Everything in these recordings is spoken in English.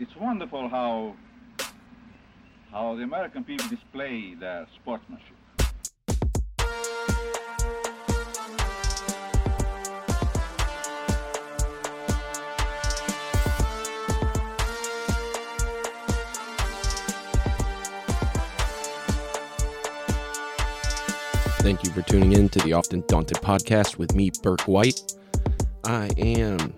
it's wonderful how how the American people display their sportsmanship. Thank you for tuning in to the Often Daunted podcast with me, Burke White. I am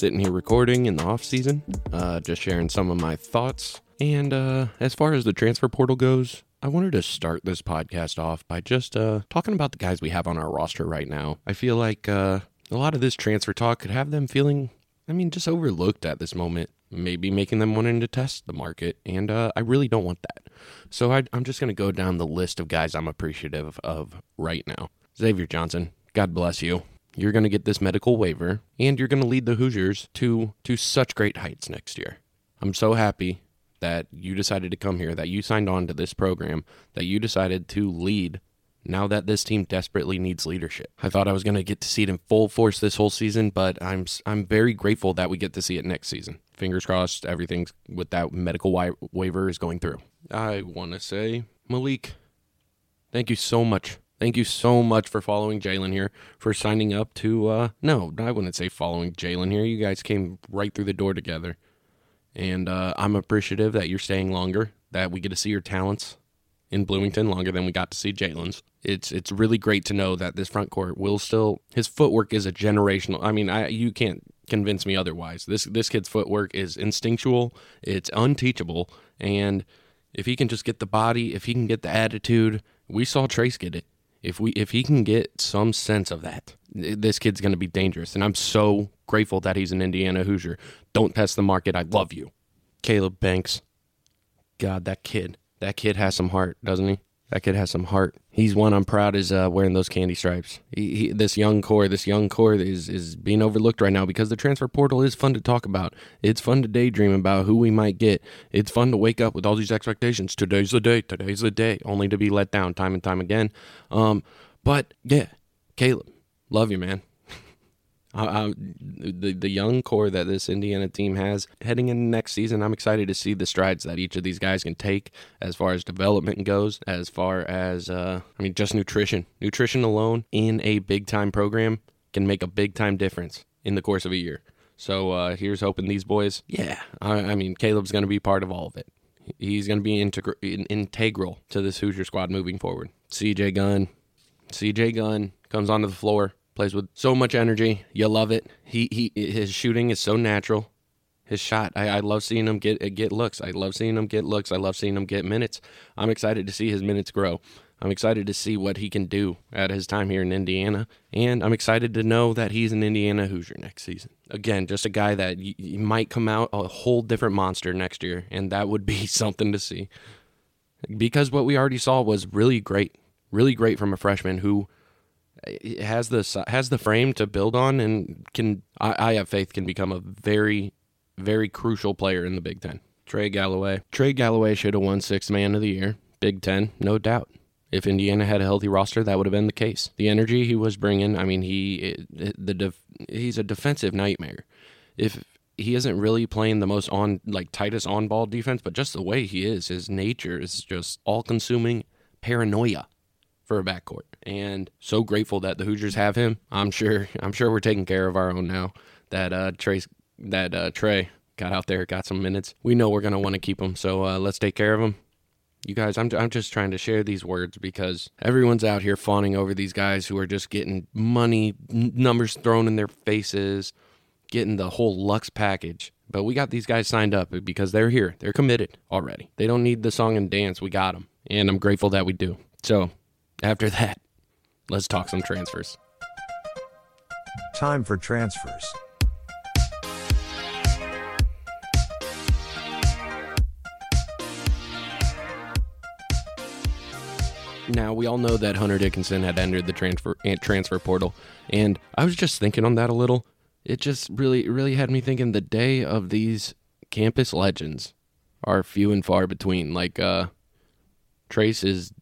sitting here recording in the off season, uh, just sharing some of my thoughts. And uh, as far as the transfer portal goes, I wanted to start this podcast off by just uh, talking about the guys we have on our roster right now. I feel like uh, a lot of this transfer talk could have them feeling, I mean, just overlooked at this moment. Maybe making them wanting to test the market, and uh, I really don't want that. So I, I'm just going to go down the list of guys I'm appreciative of right now. Xavier Johnson, God bless you. You're going to get this medical waiver, and you're going to lead the Hoosiers to to such great heights next year. I'm so happy that you decided to come here, that you signed on to this program, that you decided to lead now that this team desperately needs leadership. I thought I was going to get to see it in full force this whole season, but I'm I'm very grateful that we get to see it next season. Fingers crossed everything with that medical wa- waiver is going through. I want to say Malik, thank you so much Thank you so much for following Jalen here, for signing up to, uh, no, I wouldn't say following Jalen here. You guys came right through the door together. And uh, I'm appreciative that you're staying longer, that we get to see your talents in Bloomington longer than we got to see Jalen's. It's it's really great to know that this front court will still his footwork is a generational. I mean, I you can't convince me otherwise. This this kid's footwork is instinctual, it's unteachable, and if he can just get the body, if he can get the attitude, we saw Trayce get it if we if he can get some sense of that, this kid's going to be dangerous. And I'm so grateful that he's an Indiana Hoosier. Don't test the market. I love you, Caleb Banks. God, that kid, that kid has some heart, doesn't he? That kid has some heart. He's one I'm proud is uh, wearing those candy stripes. He, he, this young core, this young core is is being overlooked right now because the transfer portal is fun to talk about. It's fun to daydream about who we might get. It's fun to wake up with all these expectations. Today's the day. Today's the day. Only to be let down time and time again. Um, but yeah, Caleb, love you, man. Uh, the the young core that this Indiana team has heading into next season, I'm excited to see the strides that each of these guys can take as far as development goes, as far as uh, I mean, just nutrition. Nutrition alone in a big time program can make a big time difference in the course of a year. So uh, here's hoping these boys. Yeah, I, I mean, Caleb's going to be part of all of it. He's going to be integral integral to this Hoosier squad moving forward. CJ Gunn, CJ Gunn comes onto the floor plays with so much energy. You love it. He he his shooting is so natural. His shot, I, I love seeing him get get looks. I love seeing him get looks. I love seeing him get minutes. I'm excited to see his minutes grow. I'm excited to see what he can do at his time here in Indiana, and I'm excited to know that he's an Indiana Hoosier next season. Again, just a guy that y- y- might come out a whole different monster next year, and that would be something to see. Because what we already saw was really great, really great from a freshman who has the has the frame to build on and can I, I have faith can become a very very crucial player in the Big Ten. Trey Galloway. Trey Galloway should have won Sixth Man of the Year, Big Ten, no doubt. If Indiana had a healthy roster, that would have been the case. The energy he was bringing, I mean, he the def, he's a defensive nightmare. If he isn't really playing the most on like tightest on ball defense, but just the way he is, his nature is just all consuming paranoia for a backcourt. And so grateful that the Hoosiers have him. I'm sure I'm sure we're taking care of our own now. That uh Trayce that uh Trey got out there, got some minutes. We know we're gonna want to keep him, so uh, let's take care of him. You guys, I'm I'm just trying to share these words because everyone's out here fawning over these guys who are just getting money n- numbers thrown in their faces, getting the whole Lux package. But we got these guys signed up because they're here. They're committed already. They don't need the song and dance. We got them, and I'm grateful that we do. So after that, let's talk some transfers. Time for transfers. Now we all know that Hunter Dickinson had entered the transfer eh, transfer portal, and I was just thinking on that a little. It just really really had me thinking the day of these campus legends are few and far between. Like uh, Trayce is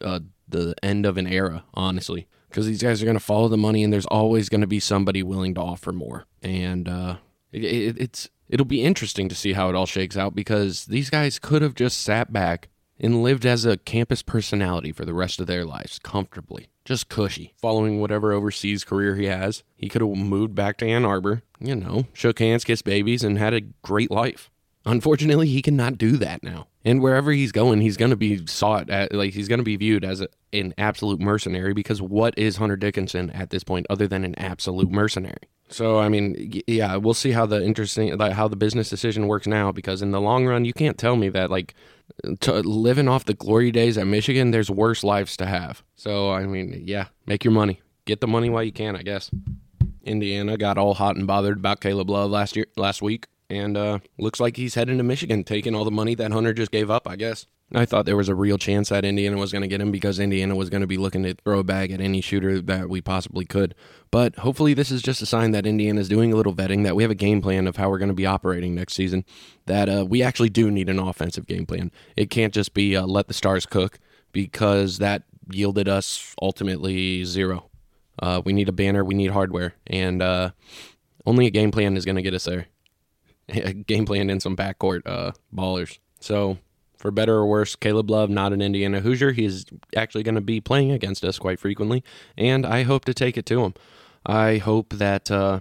uh, the end of an era, honestly, because these guys are going to follow the money, and there's always going to be somebody willing to offer more. And uh, it, it, it's it'll be interesting to see how it all shakes out because these guys could have just sat back and lived as a campus personality for the rest of their lives comfortably, just cushy, following whatever overseas career he has. He could have moved back to Ann Arbor, you know, shook hands, kissed babies, and had a great life. Unfortunately, he cannot do that now. And wherever he's going, he's going to be sought at, like he's going to be viewed as a, an absolute mercenary because what is Hunter Dickinson at this point other than an absolute mercenary? So I mean, yeah, we'll see how the interesting like how the business decision works now because in the long run, you can't tell me that like living off the glory days at Michigan, there's worse lives to have. So I mean, yeah, make your money, get the money while you can, I guess. Indiana got all hot and bothered about Caleb Love last year, last week, and uh, looks like he's heading to Michigan, taking all the money that Hunter just gave up. I guess. I thought there was a real chance that Indiana was going to get him because Indiana was going to be looking to throw a bag at any shooter that we possibly could. But hopefully, this is just a sign that Indiana is doing a little vetting, that we have a game plan of how we're going to be operating next season, that uh, we actually do need an offensive game plan. It can't just be uh, let the stars cook because that yielded us ultimately zero. Uh, we need a banner, we need hardware, and uh, only a game plan is going to get us there. Game plan and some backcourt uh, ballers. So for better or worse, Caleb Love, not an Indiana Hoosier. He's actually going to be playing against us quite frequently, and I hope to take it to him. I hope that, uh,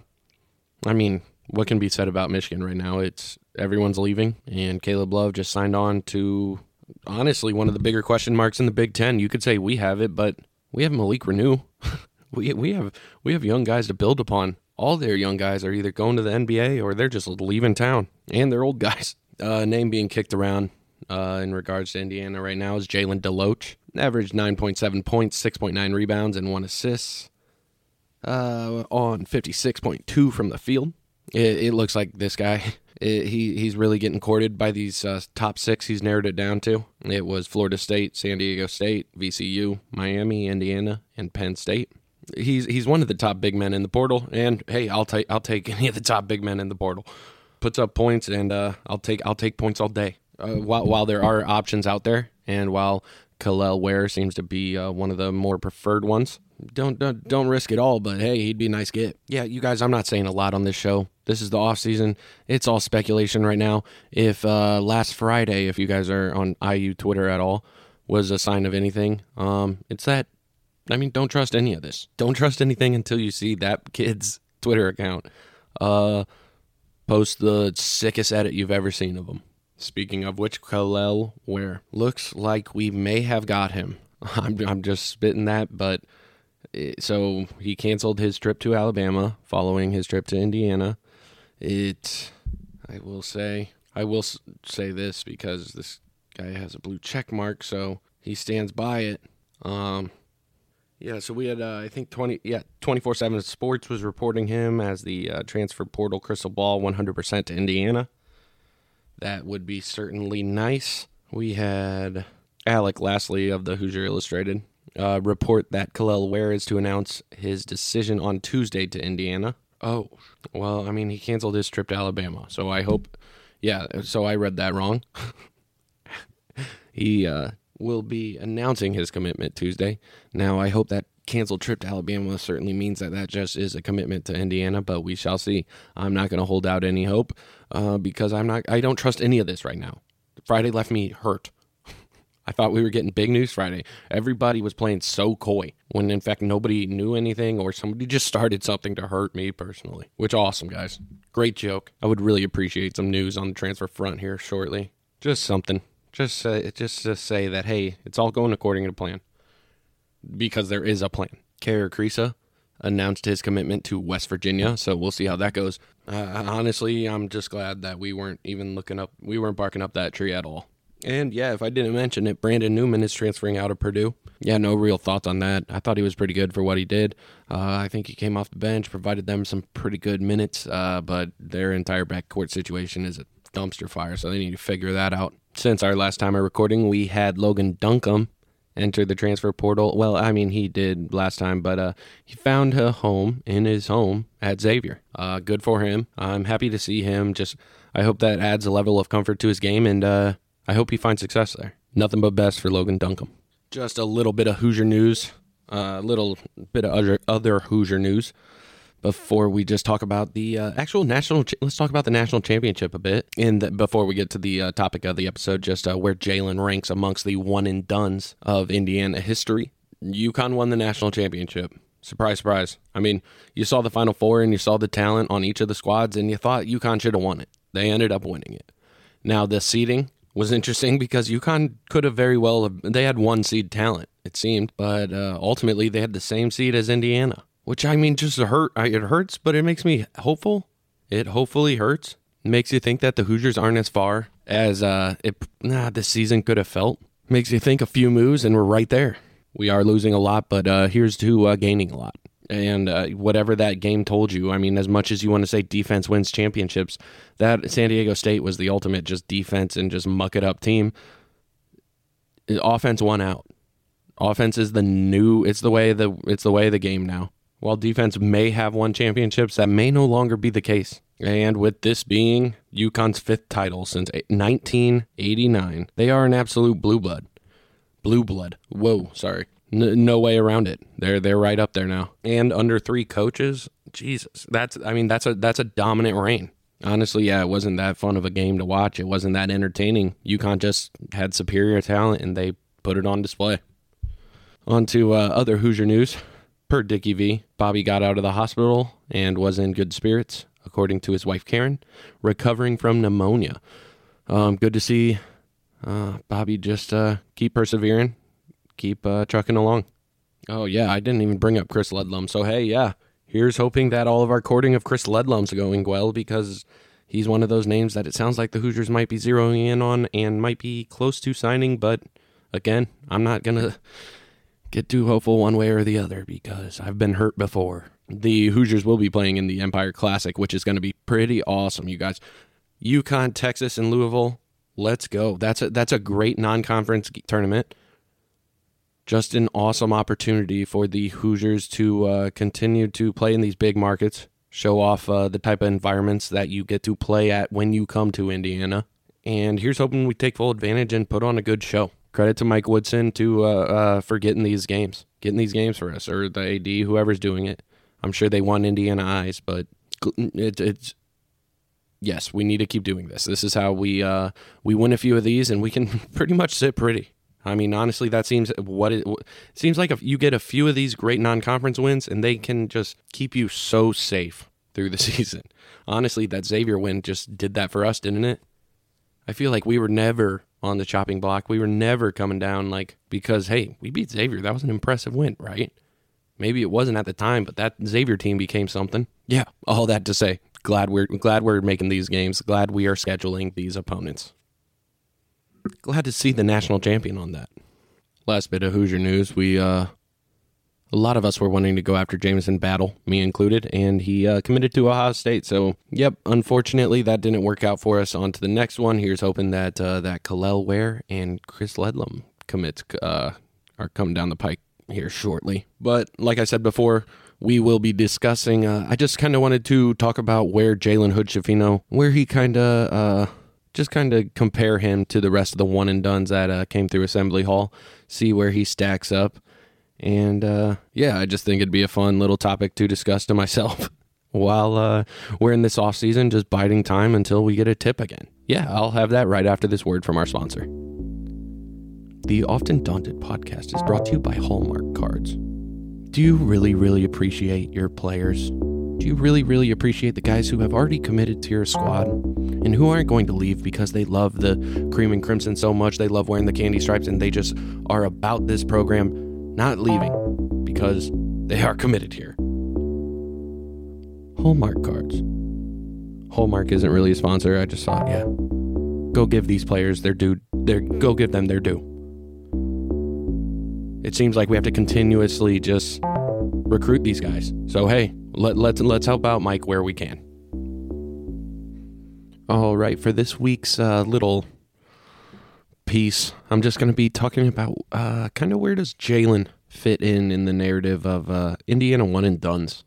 I mean, what can be said about Michigan right now? It's everyone's leaving, and Caleb Love just signed on to, honestly, one of the bigger question marks in the Big Ten. You could say we have it, but we have Malik Reneau. we we have we have young guys to build upon. All their young guys are either going to the NBA or they're just leaving town, and they're old guys. Uh, name being kicked around uh, in regards to Indiana right now is Jalen DeLoach. Averaged 9.7 points, 6.9 rebounds, and one assist uh, on 56.2 from the field. It, it looks like this guy. It, he he's really getting courted by these uh, top six. He's narrowed it down to. It was Florida State, San Diego State, VCU, Miami, Indiana, and Penn State. He's he's one of the top big men in the portal. And hey, I'll take I'll take any of the top big men in the portal. Puts up points, and uh, I'll take I'll take points all day uh, while while there are options out there, and while Kel'el Ware seems to be uh, one of the more preferred ones. Don't, don't don't risk it all, but hey, he'd be a nice get. Yeah, you guys, I'm not saying a lot on this show. This is the off season. It's all speculation right now. If uh, last Friday, if you guys are on IU Twitter at all, was a sign of anything, um, it's that. I mean, don't trust any of this. Don't trust anything until you see that kid's Twitter account uh, post the sickest edit you've ever seen of him. Speaking of which, Kel'el Ware looks like we may have got him. I'm I'm just spitting that, but it, so he canceled his trip to Alabama following his trip to Indiana. It, I will say, I will say this because this guy has a blue check mark, so he stands by it. Um, yeah, so we had uh, I think twenty yeah twenty four seven Sports was reporting him as the uh, transfer portal crystal ball one hundred percent to Indiana. That would be certainly nice. We had Alec Lasley of the Hoosier Illustrated uh, report that Kel'el Ware is to announce his decision on Tuesday to Indiana. Oh, well, I mean, he canceled his trip to Alabama, so I hope. Yeah, so I read that wrong. he uh, will be announcing his commitment Tuesday. Now, I hope that canceled trip to Alabama certainly means that that just is a commitment to Indiana, but we shall see. I'm not going to hold out any hope uh, because I'm not. I don't trust any of this right now. Friday left me hurt. I thought we were getting big news Friday. Everybody was playing so coy when in fact nobody knew anything or somebody just started something to hurt me personally. Which awesome, guys. Great joke. I would really appreciate some news on the transfer front here shortly. Just something. Just just to say that hey, it's all going according to plan because there is a plan. Kerr Kriisa announced his commitment to West Virginia, so we'll see how that goes. Uh, honestly, I'm just glad that we weren't even looking up, we weren't barking up that tree at all. And yeah, if I didn't mention it, Brandon Newman is transferring out of Purdue. Yeah, no real thoughts on that. I thought he was pretty good for what he did. Uh, I think he came off the bench, provided them some pretty good minutes, uh, but their entire backcourt situation is a dumpster fire, so they need to figure that out. Since our last time of recording, we had Logan Duncombe enter the transfer portal. Well, I mean, he did last time, but uh, he found a home in his home at Xavier. Uh, good for him. I'm happy to see him. Just, I hope that adds a level of comfort to his game, and uh, I hope he finds success there. Nothing but best for Logan Duncombe. Just a little bit of Hoosier news, a little bit of other, other Hoosier news. Before we just talk about the uh, actual national. Ch- let's talk about the national championship a bit. And before we get to the uh, topic of the episode, just uh, where Jalen ranks amongst the one and duns of Indiana history. UConn won the national championship. Surprise, surprise. I mean, you saw the Final Four and you saw the talent on each of the squads, and you thought UConn should have won it. They ended up winning it. Now, the seeding was interesting because UConn could have very well, they had one seed talent, it seemed, but uh, ultimately they had the same seed as Indiana, which I mean, just hurt. It hurts, but it makes me hopeful. It hopefully hurts. It makes you think that the Hoosiers aren't as far as uh, it, nah, this season could have felt. Makes you think a few moves and we're right there we are losing a lot, but uh, here's to uh, gaining a lot. And uh, whatever that game told you, I mean, as much as you want to say defense wins championships, that San Diego State was the ultimate just defense and just muck it up team. Offense won out. Offense is the new. It's the way the it's the way the game now. While defense may have won championships, that may no longer be the case. And with this being UConn's fifth title since 1989, they are an absolute blue blood. Blue blood. Whoa, sorry. N- no way around it. They're they're right up there now. And under three coaches, Jesus, that's I mean that's a that's a dominant reign. Honestly, yeah, it wasn't that fun of a game to watch. It wasn't that entertaining. UConn just had superior talent and they put it on display. On to uh, other Hoosier news. Per Dickie V, Bobby got out of the hospital and was in good spirits, according to his wife Karen, recovering from pneumonia. Um, good to see uh, Bobby, just uh, keep persevering, keep uh, trucking along. Oh yeah, I didn't even bring up Chris Ledlum. So hey, yeah, here's hoping that all of our courting of Chris Ledlum's going well because he's one of those names that it sounds like the Hoosiers might be zeroing in on and might be close to signing. But again, I'm not gonna get too hopeful one way or the other because I've been hurt before. The Hoosiers will be playing in the Empire Classic, which is going to be pretty awesome, you guys. UConn, Texas, and Louisville Let's go. That's a that's a great non-conference tournament. Just an awesome opportunity for the Hoosiers to uh, continue to play in these big markets, show off uh, the type of environments that you get to play at when you come to Indiana. And here's hoping we take full advantage and put on a good show. Credit to Mike Woodson to uh, uh for getting these games, getting these games for us, or the AD, whoever's doing it. I'm sure they won Indiana eyes, but it, it's yes, we need to keep doing this. This is how we uh, we win a few of these, and we can pretty much sit pretty. I mean, honestly, that seems what it, it seems like. If you get a few of these great non-conference wins, and they can just keep you so safe through the season. Honestly, that Xavier win just did that for us, didn't it? I feel like we were never on the chopping block. We were never coming down like because hey, we beat Xavier. That was an impressive win, right? Maybe it wasn't at the time, but that Xavier team became something. Yeah, all that to say, glad we're glad we're making these games. Glad we are scheduling these opponents. Glad to see the national champion on that. Last bit of Hoosier news: we uh, a lot of us were wanting to go after Jamison Battle, me included, and he uh, committed to Ohio State. So, yep, unfortunately, that didn't work out for us. On to the next one. Here's hoping that uh, that Kel'el Ware and Chris Ledlum commits uh, are coming down the pike here shortly. But like I said before, we will be discussing. Uh, I just kind of wanted to talk about where Jalen Hood Schifino, where he kind of uh, just kind of compare him to the rest of the one and duns that uh, came through Assembly Hall, see where he stacks up. And uh, yeah, I just think it'd be a fun little topic to discuss to myself while uh, we're in this off season, just biding time until we get a tip again. Yeah, I'll have that right after this word from our sponsor. The Often Daunted podcast is brought to you by Hallmark Cards. Do you really, really appreciate your players? Do you really, really appreciate the guys who have already committed to your squad and who aren't going to leave because they love the cream and crimson so much, they love wearing the candy stripes, and they just are about this program not leaving because they are committed here? Hallmark cards. Hallmark isn't really a sponsor. I just thought, yeah, go give these players their due. Their go give them their due. It seems like we have to continuously just recruit these guys. So hey, let, let's let's help out Mike where we can. All right, for this week's uh, little piece, I'm just going to be talking about uh, kind of where does Jalen fit in in the narrative of uh, Indiana one and duns.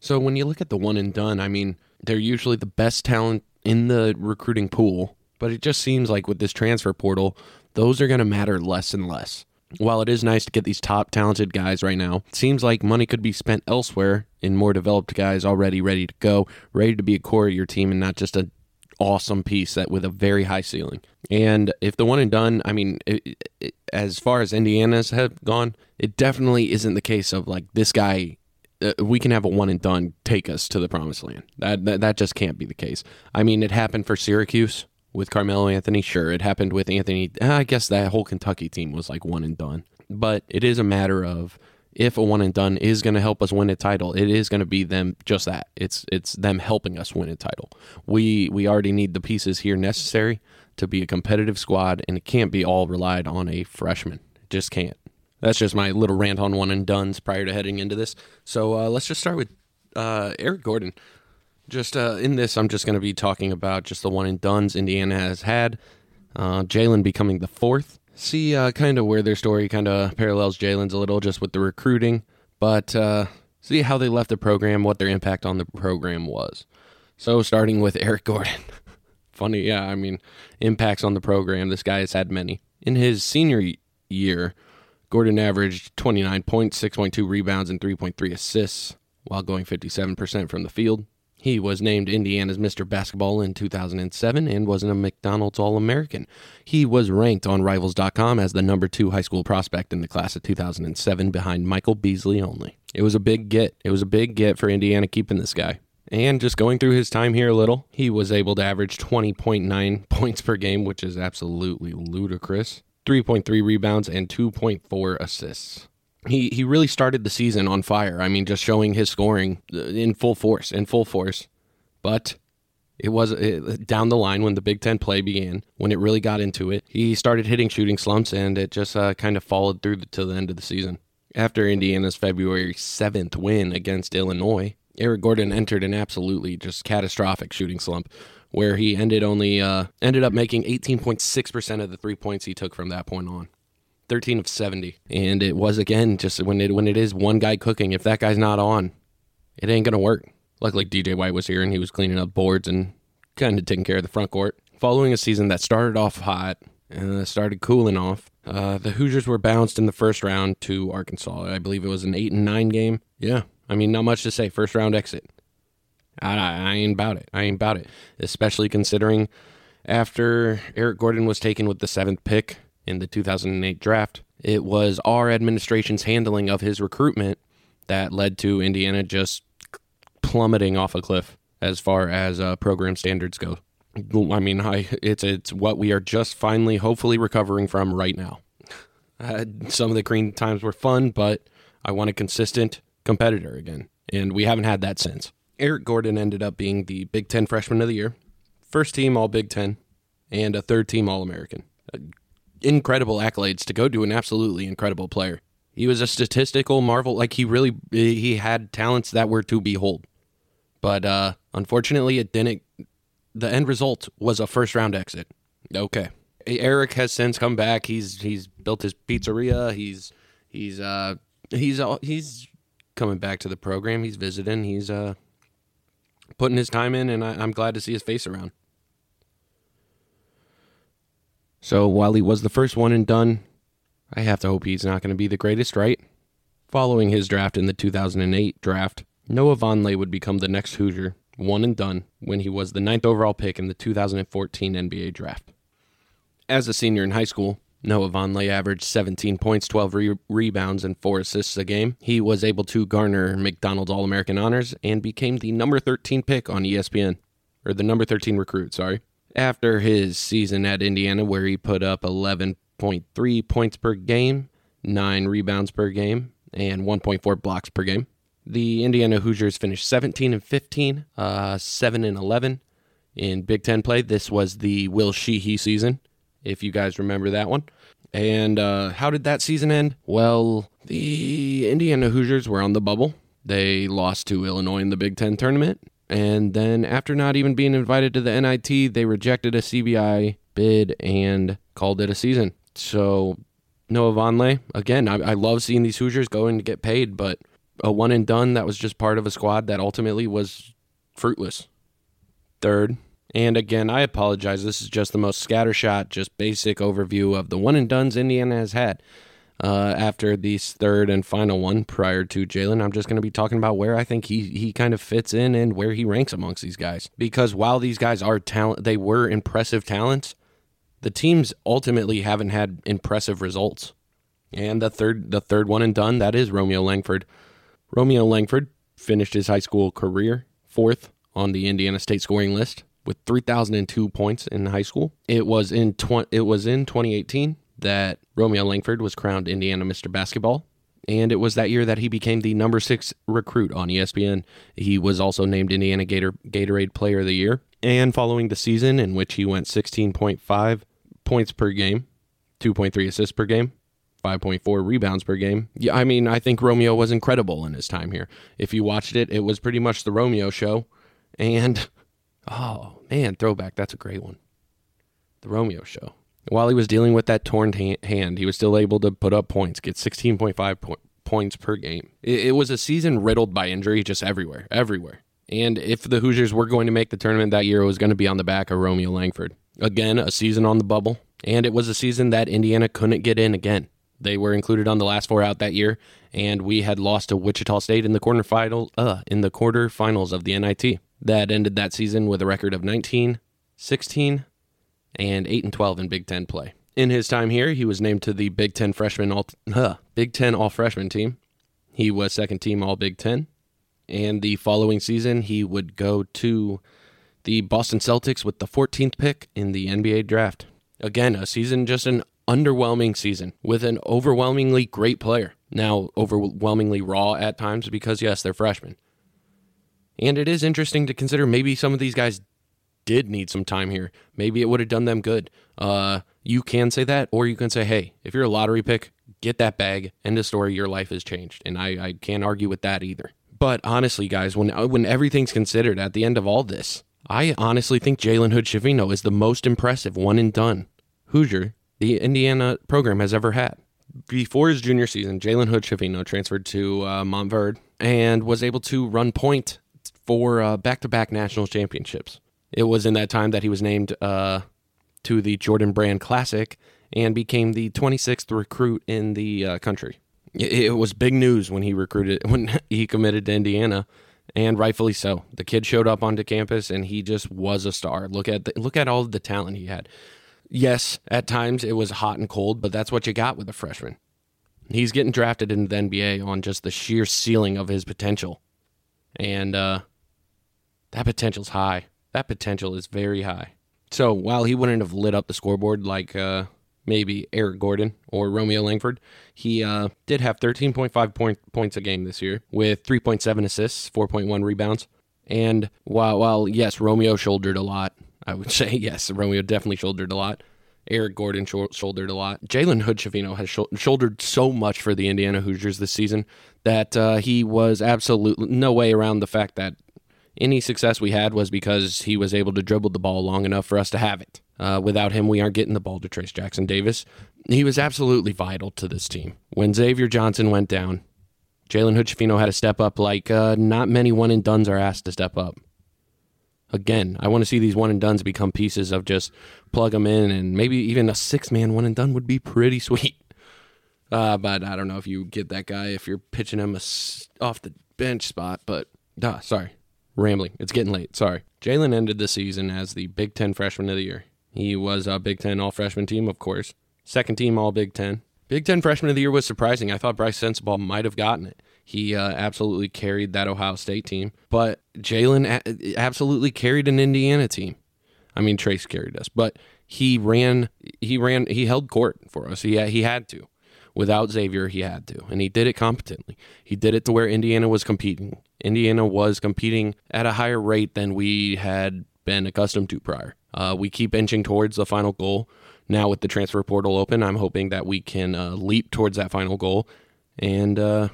So when you look at the one and done, I mean, they're usually the best talent in the recruiting pool, but it just seems like with this transfer portal, those are going to matter less and less. While it is nice to get these top talented guys right now, it seems like money could be spent elsewhere in more developed guys already ready to go, ready to be a core of your team and not just a awesome piece that with a very high ceiling. And if the one and done, I mean, it, it, as far as Indiana's have gone, it definitely isn't the case of like this guy. Uh, we can have a one and done take us to the promised land. That, that that just can't be the case. I mean, it happened for Syracuse with Carmelo Anthony. Sure, it happened with Anthony. I guess that whole Kentucky team was like one and done. But it is a matter of if a one and done is going to help us win a title, it is going to be them just that. It's it's them helping us win a title. We we already need the pieces here necessary to be a competitive squad, and it can't be all relied on a freshman. It just can't. That's just my little rant on one and duns prior to heading into this. So uh, let's just start with uh, Eric Gordon. Just uh, in this, I'm just going to be talking about just the one and duns Indiana has had. Uh, Jalen becoming the fourth see uh, kind of where their story kind of parallels Jalen's a little just with the recruiting, but uh, see how they left the program, what their impact on the program was. So, starting with Eric Gordon. Funny, yeah, I mean, impacts on the program. This guy has had many. In his senior year, Gordon averaged 29 points, 6.2 rebounds, and 3.3 assists while going 57% from the field. He was named Indiana's Mr. Basketball in 2007 and was a McDonald's All American. He was ranked on Rivals.com as the number two high school prospect in the class of 2007 behind Michael Beasley only. It was a big get. It was a big get for Indiana keeping this guy. And just going through his time here a little, he was able to average 20.9 points per game, which is absolutely ludicrous, 3.3 rebounds, and 2.4 assists he he really started the season on fire. I mean, just showing his scoring uh, in full force, in full force. But it was it, down the line when the Big Ten play began, when it really got into it. He started hitting shooting slumps, and it just uh, kind of followed through to the end of the season. After Indiana's February 7th win against Illinois, Eric Gordon entered an absolutely just catastrophic shooting slump, where he ended only uh, ended up making 18.6 percent of the three points he took from that point on. 13 of 70. And it was again just when it when it is one guy cooking, if that guy's not on, it ain't gonna work. Luckily DJ White was here and he was cleaning up boards and kind of taking care of the front court. Following a season that started off hot and started cooling off, uh, the Hoosiers were bounced in the first round to Arkansas. I believe it was an eight and nine game. Yeah, I mean not much to say. First round exit. I, I ain't about it. I ain't about it. Especially considering after Eric Gordon was taken with the seventh pick in the 2008 draft. It was our administration's handling of his recruitment that led to Indiana just plummeting off a cliff as far as uh, program standards go. I mean, I, it's it's what we are just finally, hopefully, recovering from right now. Uh, some of the Crean times were fun, but I want a consistent competitor again, and we haven't had that since. Eric Gordon ended up being the Big Ten Freshman of the Year, first team All Big Ten, and a third team All American incredible accolades to go to an absolutely incredible player. He was a statistical marvel. Like he really he had talents that were to behold. But uh unfortunately it didn't the end result was a first round exit. Okay. Eric has since come back. He's he's built his pizzeria. He's he's uh he's he's coming back to the program. He's visiting. He's uh putting his time in, and I, I'm glad to see his face around. So while he was the first one and done, I have to hope he's not going to be the greatest, right? Following his draft in the 2008 draft, Noah Vonleh would become the next Hoosier, one and done, when he was the ninth overall pick in the 2014 NBA draft. As a senior in high school, Noah Vonleh averaged 17 points, 12 re- rebounds, and 4 assists a game. He was able to garner McDonald's All American honors and became the number 13 pick on ESPN, or the number 13 recruit, sorry after his season at Indiana, where he put up 11.3 points per game, 9 rebounds per game, and 1.4 blocks per game. The Indiana Hoosiers finished 17 and 15, uh, 7 and 11 in Big Ten play. This was the Will Sheehey season, if you guys remember that one. And uh, how did that season end? Well, the Indiana Hoosiers were on the bubble. They lost to Illinois in the Big Ten tournament. And then, after not even being invited to the NIT, they rejected a CBI bid and called it a season. So, Noah Vonleh, again, I, I love seeing these Hoosiers going to get paid, but a one and done that was just part of a squad that ultimately was fruitless. Third, and again, I apologize. This is just the most scattershot, just basic overview of the one and duns Indiana has had. Uh, after this third and final one prior to Jalen, I'm just going to be talking about where I think he he kind of fits in and where he ranks amongst these guys. Because while these guys are talent, they were impressive talents. The teams ultimately haven't had impressive results. And the third the third one and done that is Romeo Langford. Romeo Langford finished his high school career fourth on the Indiana State scoring list with 3002 points in high school. It was in tw- it was in 2018 that Romeo Langford was crowned Indiana Mr. Basketball. And it was that year that he became the number six recruit on ESPN. He was also named Indiana Gator Gatorade Player of the Year. And following the season in which he went 16.5 points per game, 2.3 assists per game, 5.4 rebounds per game. Yeah, I mean, I think Romeo was incredible in his time here. If you watched it, it was pretty much the Romeo show. And, oh, man, throwback. That's a great one. The Romeo show. While he was dealing with that torn hand, he was still able to put up points, get 16.5 po- points per game. It, it was a season riddled by injury just everywhere, everywhere. And if the Hoosiers were going to make the tournament that year, it was going to be on the back of Romeo Langford. Again, a season on the bubble, and it was a season that Indiana couldn't get in again. They were included on the last four out that year, and we had lost to Wichita State in the quarterfinal, uh, in the quarterfinals of the NIT. That ended that season with a record of 19, 16, and 8 and 12 in Big Ten play. In his time here, he was named to the Big Ten freshman all uh, Big Ten All Freshman team. He was second team All Big Ten, and the following season he would go to the Boston Celtics with the 14th pick in the NBA draft. Again, a season just an underwhelming season with an overwhelmingly great player. Now, overwhelmingly raw at times because yes, they're freshmen. And it is interesting to consider maybe some of these guys did need some time here. Maybe it would have done them good. Uh, you can say that, or you can say, hey, if you're a lottery pick, get that bag. End of story. Your life has changed, and I, I can't argue with that either. But honestly, guys, when when everything's considered, at the end of all this, I honestly think Jalen Hood Schifino is the most impressive one and done Hoosier the Indiana program has ever had. Before his junior season, Jalen Hood Schifino transferred to uh, Montverde and was able to run point for back to back national championships. It was in that time that he was named uh, to the Jordan Brand Classic and became the 26th recruit in the uh, country. It, it was big news when he recruited when he committed to Indiana, and rightfully so. The kid showed up onto campus and he just was a star. Look at the, look at all the talent he had. Yes, at times it was hot and cold, but that's what you got with a freshman. He's getting drafted into the NBA on just the sheer ceiling of his potential, and uh, that potential's high that potential is very high. So while he wouldn't have lit up the scoreboard like uh, maybe Eric Gordon or Romeo Langford, he uh, did have 13.5 point, points a game this year with 3.7 assists, 4.1 rebounds. And while, while, yes, Romeo shouldered a lot, I would say, yes, Romeo definitely shouldered a lot. Eric Gordon shouldered a lot. Jalen Hood Schifino has shouldered so much for the Indiana Hoosiers this season that uh, he was absolutely no way around the fact that any success we had was because he was able to dribble the ball long enough for us to have it. Uh, without him, we aren't getting the ball to Trayce Jackson Davis. He was absolutely vital to this team. When Xavier Johnson went down, Jalen Hood Schifino had to step up like uh, not many one and duns are asked to step up. Again, I want to see these one and duns become pieces of just plug them in, and maybe even a six man one and done would be pretty sweet. Uh, but I don't know if you get that guy if you're pitching him a s- off the bench spot. But duh, sorry, rambling. It's getting late. Sorry. Jalen ended the season as the Big Ten Freshman of the Year. He was a Big Ten All Freshman team, of course. Second team All Big Ten. Big Ten Freshman of the Year was surprising. I thought Brice Sensabaugh might have gotten it. He uh, absolutely carried that Ohio State team, but Jalen a- absolutely carried an Indiana team. I mean, Trayce carried us, but he ran, he ran, he held court for us. He he had to. Without Xavier, he had to, and he did it competently. He did it to where Indiana was competing. Indiana was competing at a higher rate than we had been accustomed to prior. Uh, we keep inching towards the final goal. Now, with the transfer portal open, I'm hoping that we can uh, leap towards that final goal, and uh,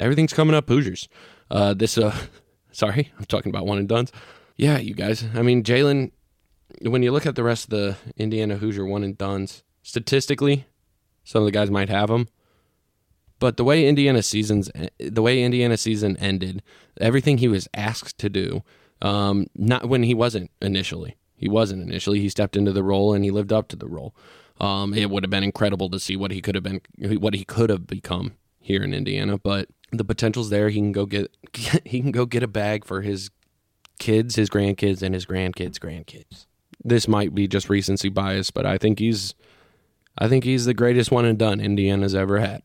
everything's coming up Hoosiers. Uh, this, uh, sorry, I'm talking about one and duns. Yeah, you guys. I mean, Jalen. When you look at the rest of the Indiana Hoosier one and duns, statistically, some of the guys might have them. But the way Indiana seasons, the way Indiana season ended, everything he was asked to do, um, not when he wasn't initially. He wasn't initially. He stepped into the role and he lived up to the role. Um, it would have been incredible to see what he could have been, what he could have become here in Indiana. But the potential's there. He can go get, he can go get a bag for his kids, his grandkids, and his grandkids' grandkids. This might be just recency bias, but I think he's, I think he's the greatest one and done Indiana's ever had.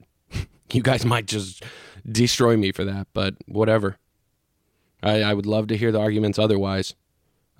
You guys might just destroy me for that, but whatever. I, I would love to hear the arguments otherwise.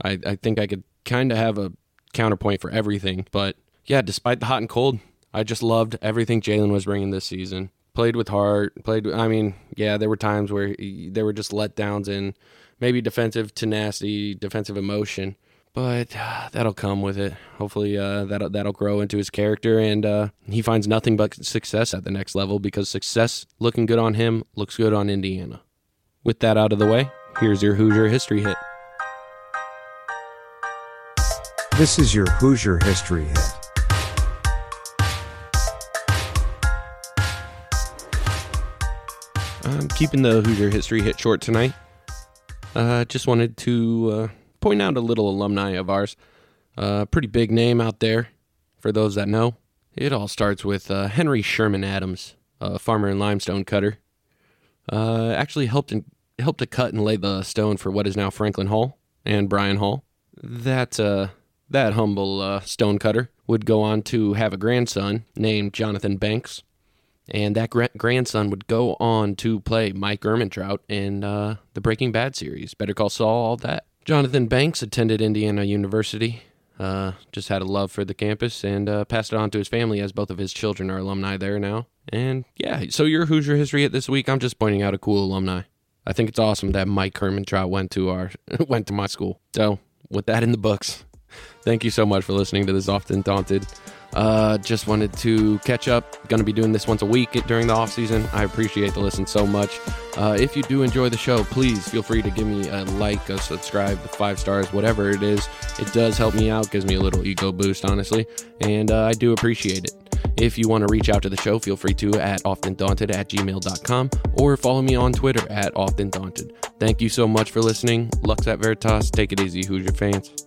I, I think I could kind of have a counterpoint for everything, but yeah, despite the hot and cold, I just loved everything Jalen was bringing this season. Played with heart. Played. I mean, yeah, there were times where he, there were just letdowns and maybe defensive tenacity, defensive emotion, but uh, that'll come with it. Hopefully, uh, that'll that'll grow into his character, and uh, he finds nothing but success at the next level because success looking good on him looks good on Indiana. With that out of the way, here's your Hoosier history hit. This is your Hoosier history hit. I'm keeping the Hoosier history hit short tonight. Uh, just wanted to uh, point out a little alumni of ours. Uh, pretty big name out there for those that know. It all starts with uh, Henry Sherman Adams, a farmer and limestone cutter. Uh, actually helped in, helped to cut and lay the stone for what is now Franklin Hall and Bryan Hall. That uh, that humble stone cutter would go on to have a grandson named Jonathan Banks and that gra- grandson would go on to play Mike Ehrmantraut in uh, the Breaking Bad series, Better Call Saul, all that. Jonathan Banks attended Indiana University, uh, just had a love for the campus, and uh, passed it on to his family as both of his children are alumni there now. And yeah, so your Hoosier history hit this week. I'm just pointing out a cool alumni. I think it's awesome that Mike Ehrmantraut went to our went to my school. So with that in the books, thank you so much for listening to this Often Daunted. Uh, just wanted to catch up. Going to be doing this once a week during the off season. I appreciate the listen so much. Uh, if you do enjoy the show, please feel free to give me a like, a subscribe, five stars, whatever it is. It does help me out, gives me a little ego boost, honestly, and uh, I do appreciate it. If you want to reach out to the show, feel free to at oftendaunted at gmail.com or follow me on Twitter at oftendaunted. Thank you so much for listening. Lux et Veritas. Take it easy, Hoosier fans.